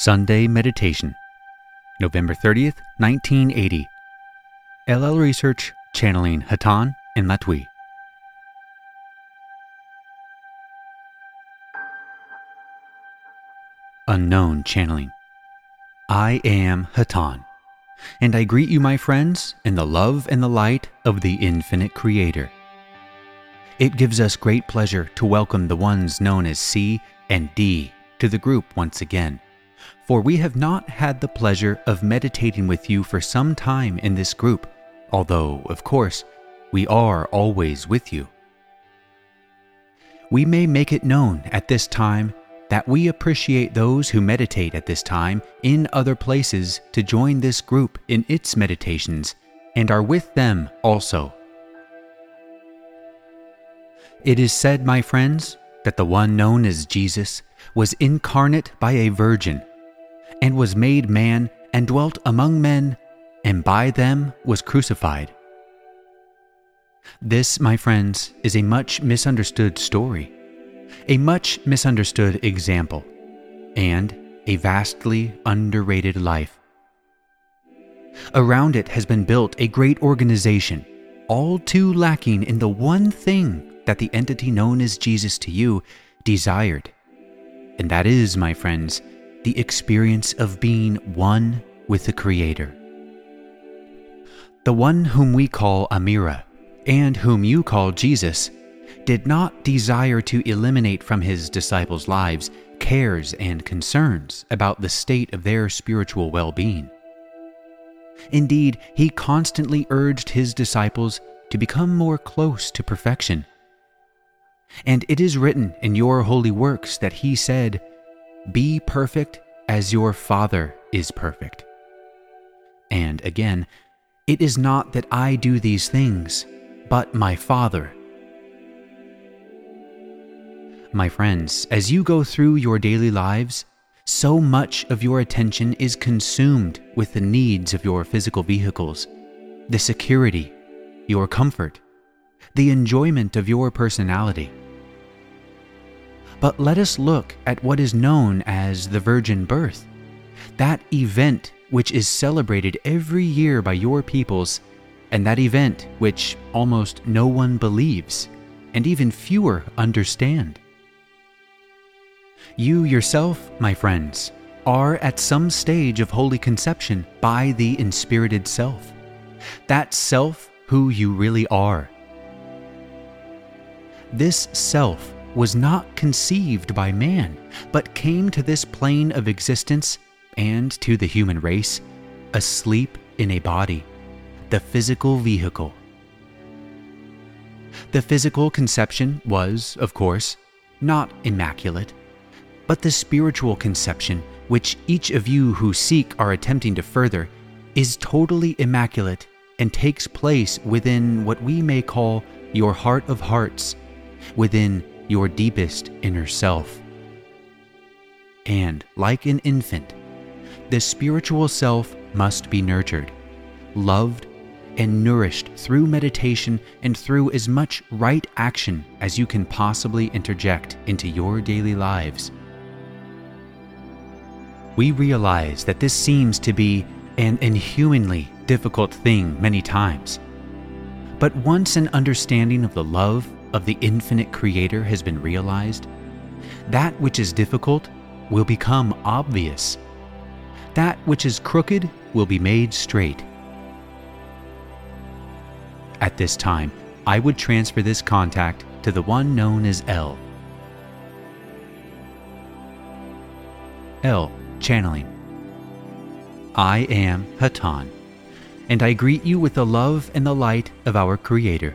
Sunday Meditation, November 30th, 1980. LL Research channeling Hatonn and Latwii. Unknown channeling. I am Hatonn, and I greet you, my friends, in the love and the light of the infinite Creator. It gives us great pleasure to welcome the ones known as C and D to the group once again for we have not had the pleasure of meditating with you for some time in this group, although, of course, we are always with you. We may make it known at this time that we appreciate those who meditate at this time in other places to join this group in its meditations and are with them also. It is said, my friends, that the one known as Jesus was incarnate by a virgin and was made man and dwelt among men, and by them was crucified. This, my friends, is a much misunderstood story, a much misunderstood example, and a vastly underrated life. Around it has been built a great organization, all too lacking in the one thing that the entity known as Jesus to you desired. And that is, my friends, the experience of being one with the Creator. The one whom we call Amira, and whom you call Jesus, did not desire to eliminate from his disciples' lives cares and concerns about the state of their spiritual well being. Indeed, he constantly urged his disciples to become more close to perfection. And it is written in your holy works that he said, be perfect as your Father is perfect. And again, it is not that I do these things, but my Father. My friends, as you go through your daily lives, so much of your attention is consumed with the needs of your physical vehicles, the security, your comfort, the enjoyment of your personality but let us look at what is known as the virgin birth, that event which is celebrated every year by your peoples, and that event which almost no one believes, and even fewer understand. You yourself, my friends, are at some stage of holy conception by the inspirited self, that self who you really are. This self was not conceived by man, but came to this plane of existence and to the human race asleep in a body, the physical vehicle. The physical conception was, of course, not immaculate, but the spiritual conception, which each of you who seek are attempting to further, is totally immaculate and takes place within what we may call your heart of hearts, within your deepest inner self. And, like an infant, the spiritual self must be nurtured, loved, and nourished through meditation and through as much right action as you can possibly interject into your daily lives. We realize that this seems to be an inhumanly difficult thing many times. But once an understanding of the love of the infinite Creator has been realized, that which is difficult will become obvious. That which is crooked will be made straight. At this time, I would transfer this contact to the one known as L. L. Channeling. I am Hatonn, and I greet you with the love and the light of our Creator.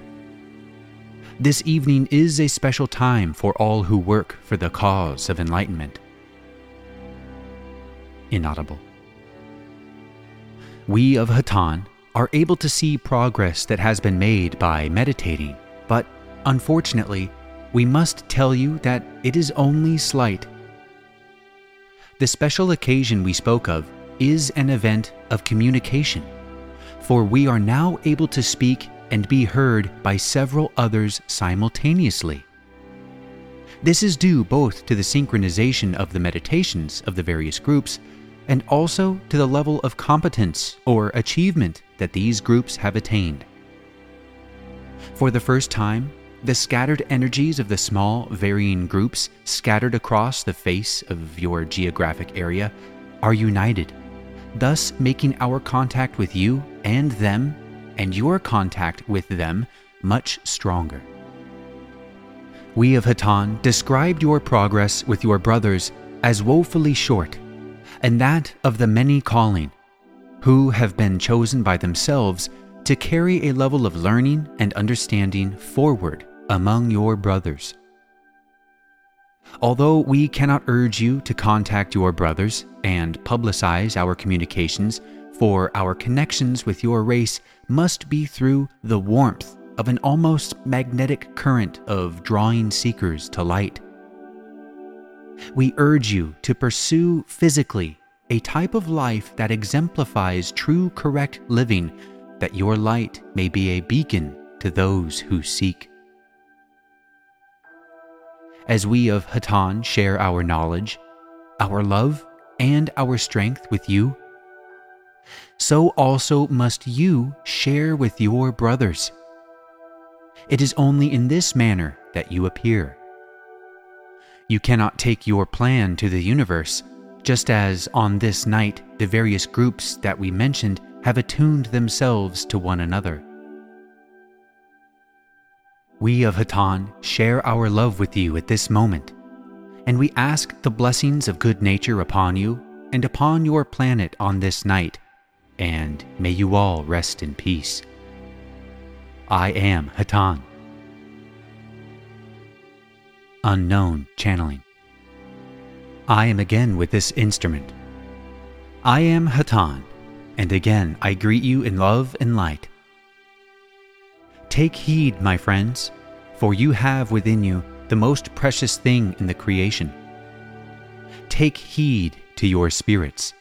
This evening is a special time for all who work for the cause of enlightenment. Inaudible. We of Hatonn are able to see progress that has been made by meditating, but unfortunately, we must tell you that it is only slight. The special occasion we spoke of is an event of communication, for we are now able to speak and be heard by several others simultaneously. This is due both to the synchronization of the meditations of the various groups and also to the level of competence or achievement that these groups have attained. For the first time, the scattered energies of the small, varying groups scattered across the face of your geographic area are united, thus making our contact with you and them and your contact with them much stronger. We of Hatonn described your progress with your brothers as woefully short, and that of the many calling, who have been chosen by themselves to carry a level of learning and understanding forward among your brothers. Although we cannot urge you to contact your brothers and publicize our communications, for our connections with your race must be through the warmth of an almost magnetic current of drawing seekers to light. We urge you to pursue physically a type of life that exemplifies true correct living, that your light may be a beacon to those who seek. As we of Hatonn share our knowledge, our love, and our strength with you, so also must you share with your brothers. It is only in this manner that you appear. You cannot take your plan to the universe, just as on this night the various groups that we mentioned have attuned themselves to one another. We of Hatonn share our love with you at this moment, and we ask the blessings of good nature upon you and upon your planet on this night, and may you all rest in peace. I am Hatonn. Unknown channeling. I am again with this instrument. I am Hatonn, and again I greet you in love and light. Take heed, my friends, for you have within you the most precious thing in the creation. Take heed to your spirits.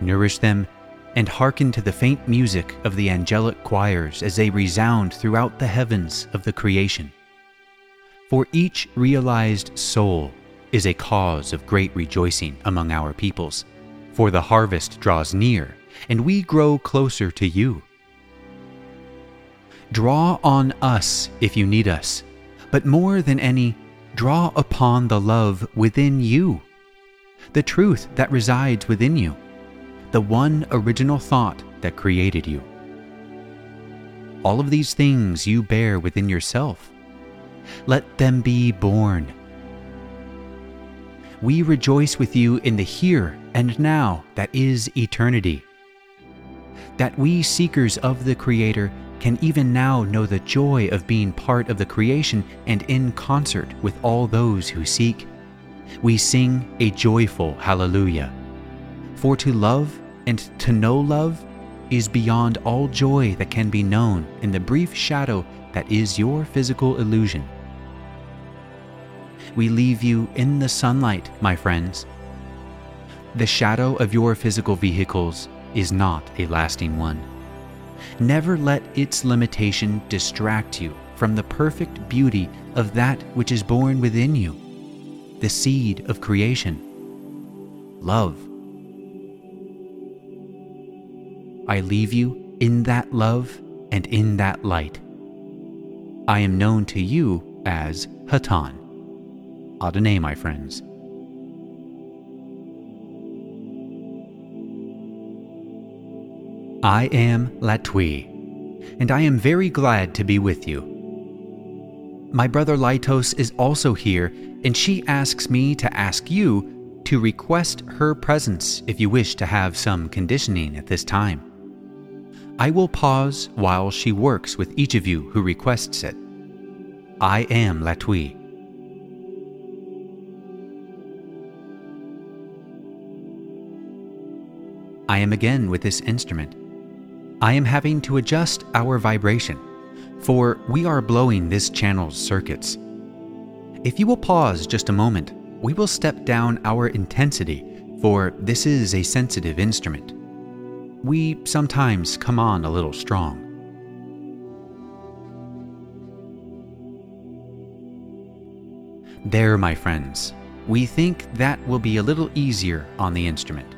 Nourish them and hearken to the faint music of the angelic choirs as they resound throughout the heavens of the creation. For each realized soul is a cause of great rejoicing among our peoples, for the harvest draws near, and we grow closer to you. Draw on us if you need us, but more than any, draw upon the love within you, the truth that resides within you the one original thought that created you. All of these things you bear within yourself. Let them be born. We rejoice with you in the here and now that is eternity. That we seekers of the Creator can even now know the joy of being part of the creation and in concert with all those who seek. We sing a joyful hallelujah. For to love and to know love is beyond all joy that can be known in the brief shadow that is your physical illusion. We leave you in the sunlight, my friends. The shadow of your physical vehicles is not a lasting one. Never let its limitation distract you from the perfect beauty of that which is born within you, the seed of creation. Love. I leave you in that love and in that light. I am known to you as Hatonn. Adonai, my friends. I am Latwii, and I am very glad to be with you. My brother Laitos is also here, and she asks me to ask you to request her presence if you wish to have some conditioning at this time. I will pause while she works with each of you who requests it. I am Latwii. I am again with this instrument. I am having to adjust our vibration, for we are blowing this channel's circuits. If you will pause just a moment, we will step down our intensity, for this is a sensitive instrument we sometimes come on a little strong. There, my friends, we think that will be a little easier on the instrument.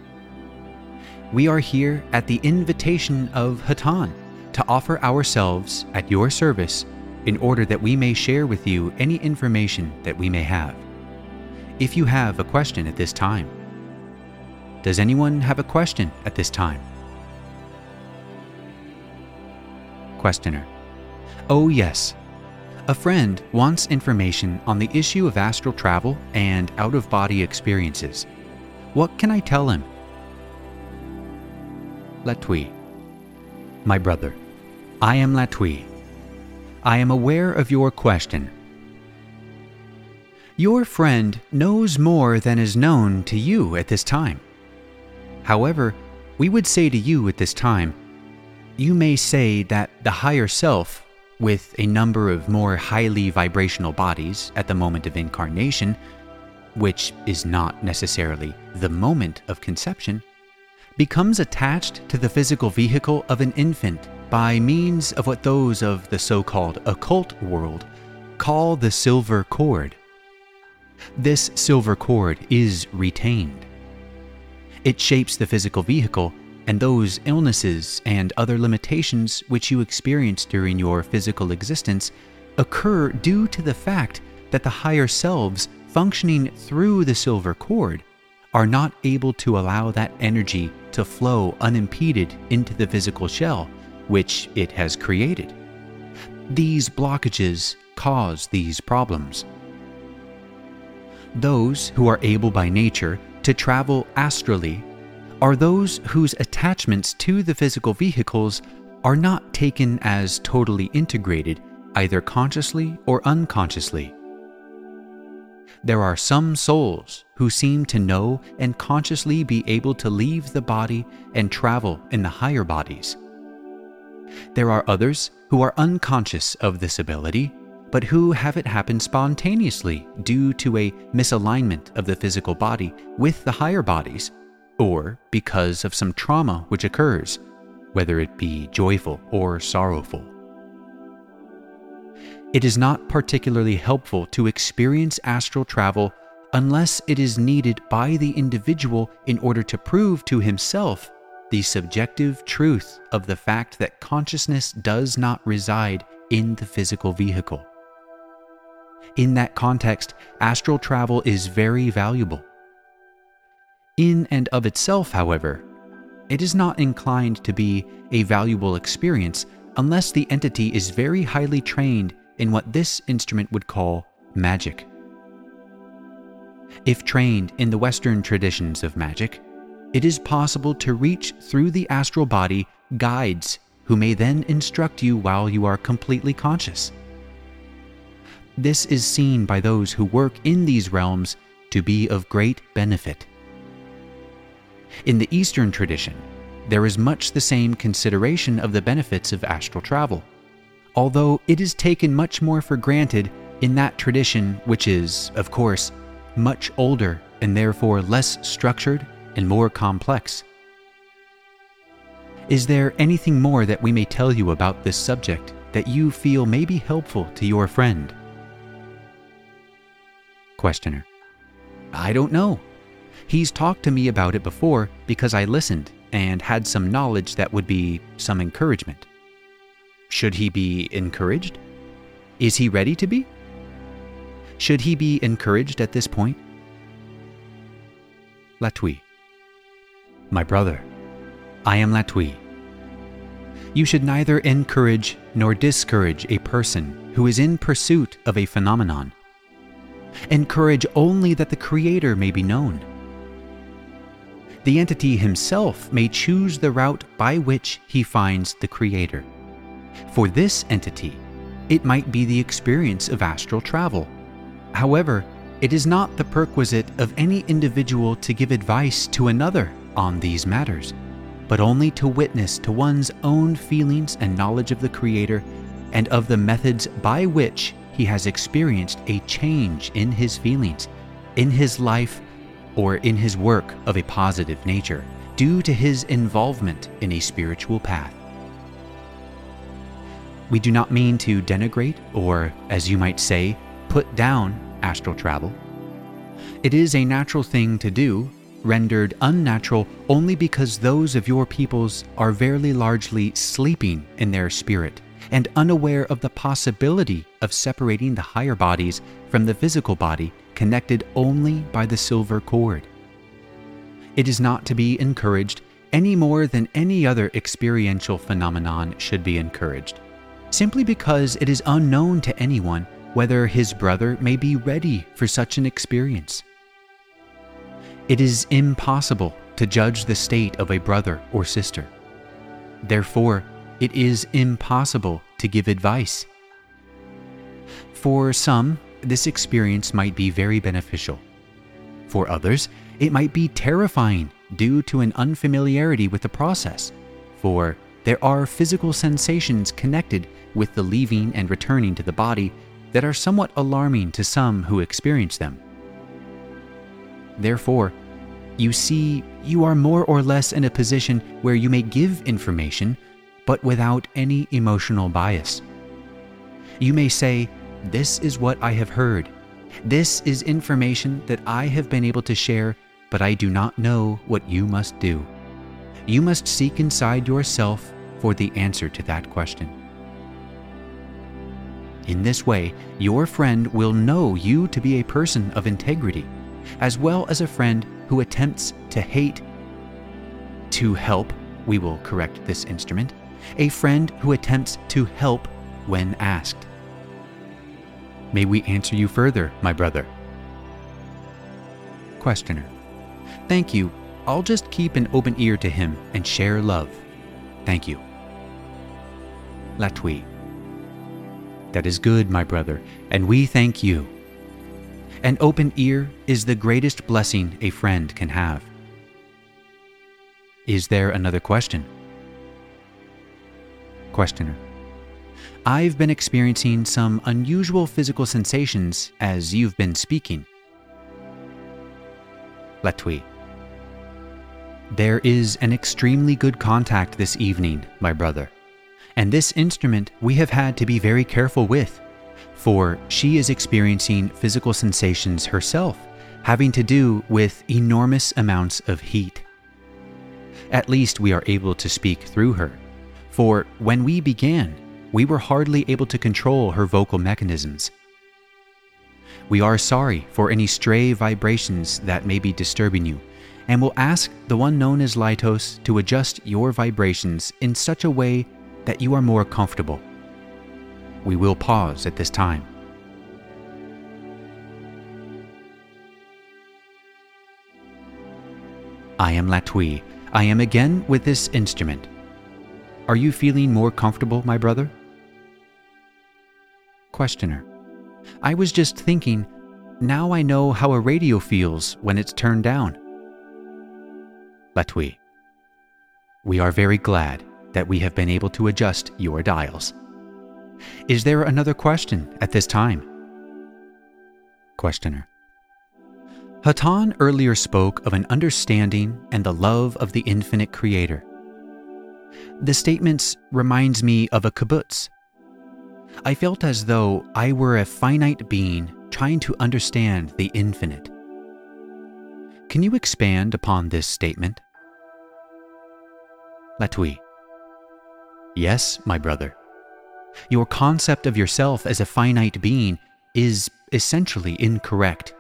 We are here at the invitation of Hatonn to offer ourselves at your service in order that we may share with you any information that we may have. If you have a question at this time, does anyone have a question at this time? Questioner. Oh, yes. A friend wants information on the issue of astral travel and out of body experiences. What can I tell him? Latwii. My brother, I am Latwii. I am aware of your question. Your friend knows more than is known to you at this time. However, we would say to you at this time, you may say that the higher self, with a number of more highly vibrational bodies at the moment of incarnation, which is not necessarily the moment of conception, becomes attached to the physical vehicle of an infant by means of what those of the so called occult world call the silver cord. This silver cord is retained. It shapes the physical vehicle and those illnesses and other limitations which you experience during your physical existence occur due to the fact that the higher selves functioning through the silver cord are not able to allow that energy to flow unimpeded into the physical shell which it has created. These blockages cause these problems. Those who are able by nature to travel astrally are those whose attachments to the physical vehicles are not taken as totally integrated, either consciously or unconsciously. There are some souls who seem to know and consciously be able to leave the body and travel in the higher bodies. There are others who are unconscious of this ability, but who have it happen spontaneously due to a misalignment of the physical body with the higher bodies, or because of some trauma which occurs, whether it be joyful or sorrowful. It is not particularly helpful to experience astral travel unless it is needed by the individual in order to prove to himself the subjective truth of the fact that consciousness does not reside in the physical vehicle. In that context, astral travel is very valuable. In and of itself, however, it is not inclined to be a valuable experience unless the entity is very highly trained in what this instrument would call magic. If trained in the Western traditions of magic, it is possible to reach through the astral body guides who may then instruct you while you are completely conscious. This is seen by those who work in these realms to be of great benefit. In the Eastern tradition, there is much the same consideration of the benefits of astral travel, although it is taken much more for granted in that tradition, which is, of course, much older and therefore less structured and more complex. Is there anything more that we may tell you about this subject that you feel may be helpful to your friend? Questioner. I don't know. He's talked to me about it before because I listened and had some knowledge that would be some encouragement. Should he be encouraged? Is he ready to be? Should he be encouraged at this point? Latwii. My brother, I am Latwii. You should neither encourage nor discourage a person who is in pursuit of a phenomenon. Encourage only that the Creator may be known. The entity himself may choose the route by which he finds the Creator. For this entity, it might be the experience of astral travel. However, it is not the perquisite of any individual to give advice to another on these matters, but only to witness to one's own feelings and knowledge of the Creator and of the methods by which he has experienced a change in his feelings, in his life, or in his work of a positive nature due to his involvement in a spiritual path. We do not mean to denigrate or, as you might say, put down astral travel. It is a natural thing to do, rendered unnatural only because those of your peoples are very largely sleeping in their spirit and unaware of the possibility of separating the higher bodies from the physical body connected only by the silver cord. It is not to be encouraged any more than any other experiential phenomenon should be encouraged, simply because it is unknown to anyone whether his brother may be ready for such an experience. It is impossible to judge the state of a brother or sister. Therefore, it is impossible to give advice. For some, this experience might be very beneficial. For others, it might be terrifying due to an unfamiliarity with the process, for there are physical sensations connected with the leaving and returning to the body that are somewhat alarming to some who experience them. Therefore, you see, you are more or less in a position where you may give information, but without any emotional bias. You may say, This is what I have heard. This is information that I have been able to share, but I do not know what you must do. You must seek inside yourself for the answer to that question. In this way, your friend will know you to be a person of integrity, as well as a friend who attempts to hate. To help, we will correct this instrument, a friend who attempts to help when asked. May we answer you further, my brother? Questioner. Thank you. I'll just keep an open ear to him and share love. Thank you. Latwii. That is good, my brother, and we thank you. An open ear is the greatest blessing a friend can have. Is there another question? Questioner. I've been experiencing some unusual physical sensations as you've been speaking. Latwii. There is an extremely good contact this evening, my brother, and this instrument we have had to be very careful with, for she is experiencing physical sensations herself, having to do with enormous amounts of heat. At least we are able to speak through her, for when we began, we were hardly able to control her vocal mechanisms. We are sorry for any stray vibrations that may be disturbing you, and will ask the one known as Laitos to adjust your vibrations in such a way that you are more comfortable. We will pause at this time. I am Latwii. I am again with this instrument. Are you feeling more comfortable, my brother? Questioner. I was just thinking, now I know how a radio feels when it's turned down. Latwii. We are very glad that we have been able to adjust your dials. Is there another question at this time? Questioner. Hatonn earlier spoke of an understanding and the love of the infinite creator. The statements reminds me of a kibbutz. I felt as though I were a finite being trying to understand the infinite. Can you expand upon this statement? Latwii. Yes, my brother. Your concept of yourself as a finite being is essentially incorrect.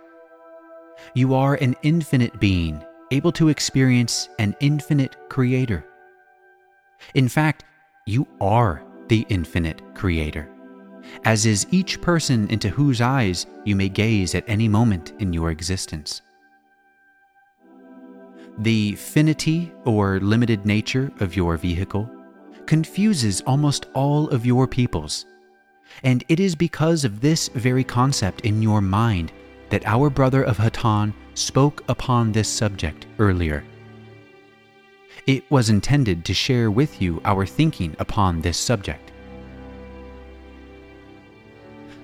You are an infinite being, able to experience an infinite creator. In fact, you are the infinite creator, as is each person into whose eyes you may gaze at any moment in your existence. The finity or limited nature of your vehicle confuses almost all of your peoples. And it is because of this very concept in your mind that our brother of Hatonn spoke upon this subject earlier. It was intended to share with you our thinking upon this subject.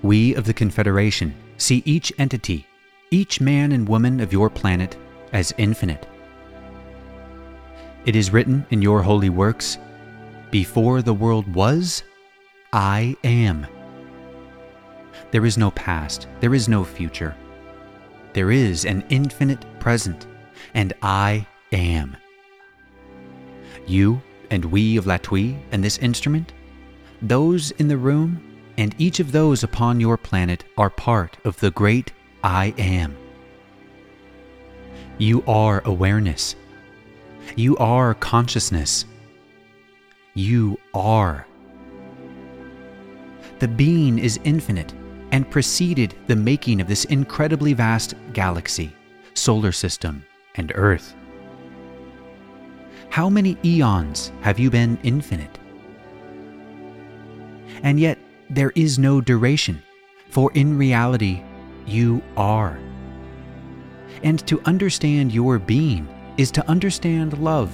We of the Confederation see each entity, each man and woman of your planet, as infinite. It is written in your holy works Before the world was, I am. There is no past, there is no future. There is an infinite present, and I am. You and we of Latwii and this instrument, those in the room, and each of those upon your planet are part of the great I am. You are awareness. You are consciousness. You are. The being is infinite and preceded the making of this incredibly vast galaxy, solar system, and Earth. How many eons have you been infinite? And yet, there is no duration, for in reality, you are. And to understand your being is to understand love,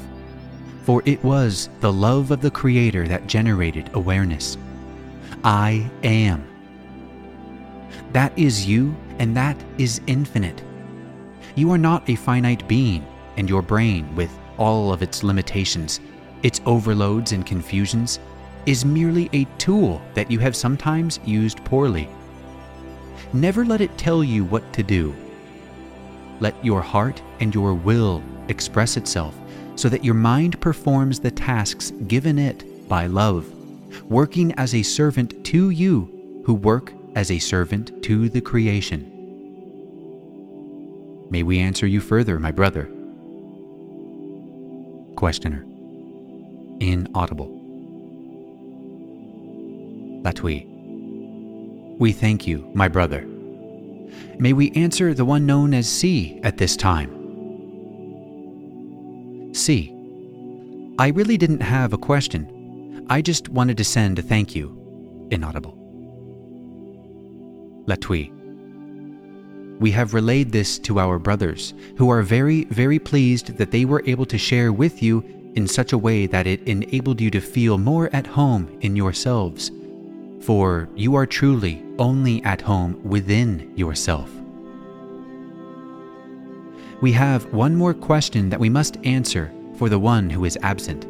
for it was the love of the Creator that generated awareness. I am that is you, and that is infinite. You are not a finite being, and your brain, with all of its limitations, its overloads and confusions, is merely a tool that you have sometimes used poorly. Never let it tell you what to do. Let your heart and your will express itself so that your mind performs the tasks given it by love, working as a servant to you who work as a servant to the creation. May we answer you further, my brother? Questioner. Inaudible. Latwii. We thank you, my brother. May we answer the one known as C at this time? C. I really didn't have a question. I just wanted to send a thank you. Inaudible. Latwii. We have relayed this to our brothers, who are very, very pleased that they were able to share with you in such a way that it enabled you to feel more at home in yourselves. For you are truly only at home within yourself. We have one more question that we must answer for the one who is absent.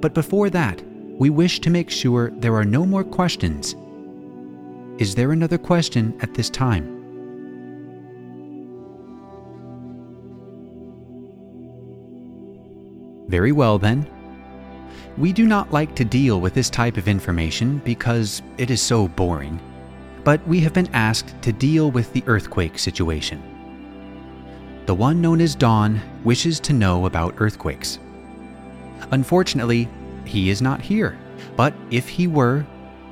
But before that, we wish to make sure there are no more questions is there another question at this time? Very well, then. We do not like to deal with this type of information because it is so boring, but we have been asked to deal with the earthquake situation. The one known as Don wishes to know about earthquakes. Unfortunately, he is not here, but if he were,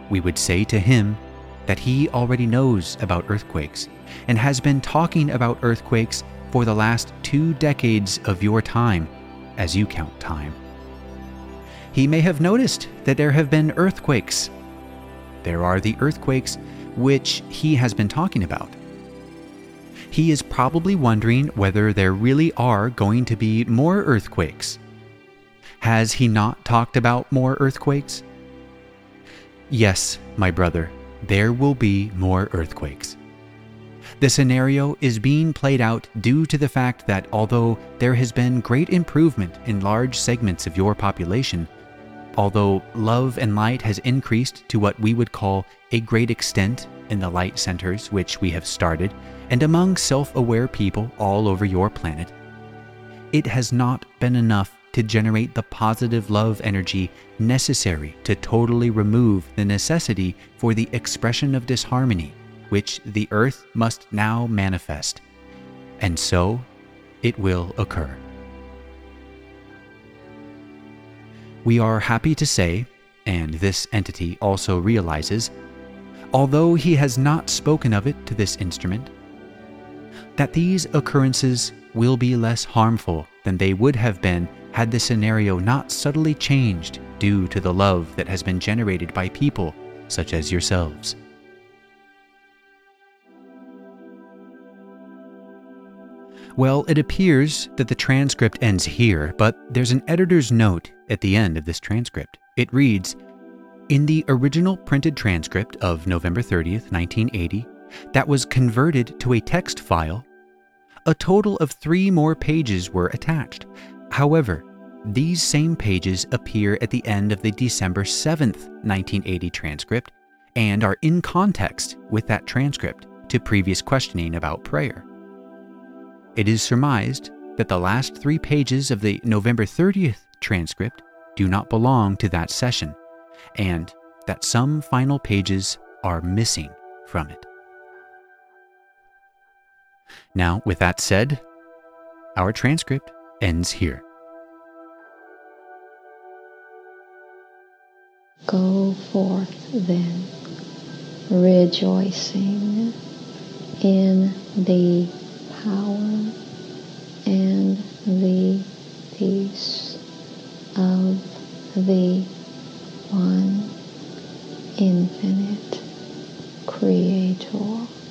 we would say to him that he already knows about earthquakes and has been talking about earthquakes for the last two decades of your time, as you count time. He may have noticed that there have been earthquakes. There are the earthquakes which he has been talking about. He is probably wondering whether there really are going to be more earthquakes. Has he not talked about more earthquakes? Yes, my brother, there will be more earthquakes. The scenario is being played out due to the fact that although there has been great improvement in large segments of your population, although love and light has increased to what we would call a great extent in the light centers which we have started and among self aware people all over your planet, it has not been enough to generate the positive love energy necessary to totally remove the necessity for the expression of disharmony, which the earth must now manifest. And so it will occur. We are happy to say, and this entity also realizes, although he has not spoken of it to this instrument, that these occurrences will be less harmful than they would have been had the scenario not subtly changed due to the love that has been generated by people such as yourselves. Well, it appears that the transcript ends here, but there's an editor's note at the end of this transcript. It reads In the original printed transcript of November 30th, 1980, that was converted to a text file, a total of three more pages were attached, However, these same pages appear at the end of the December 7th, 1980 transcript, and are in context with that transcript to previous questioning about prayer. It is surmised that the last three pages of the November 30th transcript do not belong to that session, and that some final pages are missing from it. Now, with that said, our transcript ends here. Go forth then, rejoicing in the power and the peace of the one infinite Creator.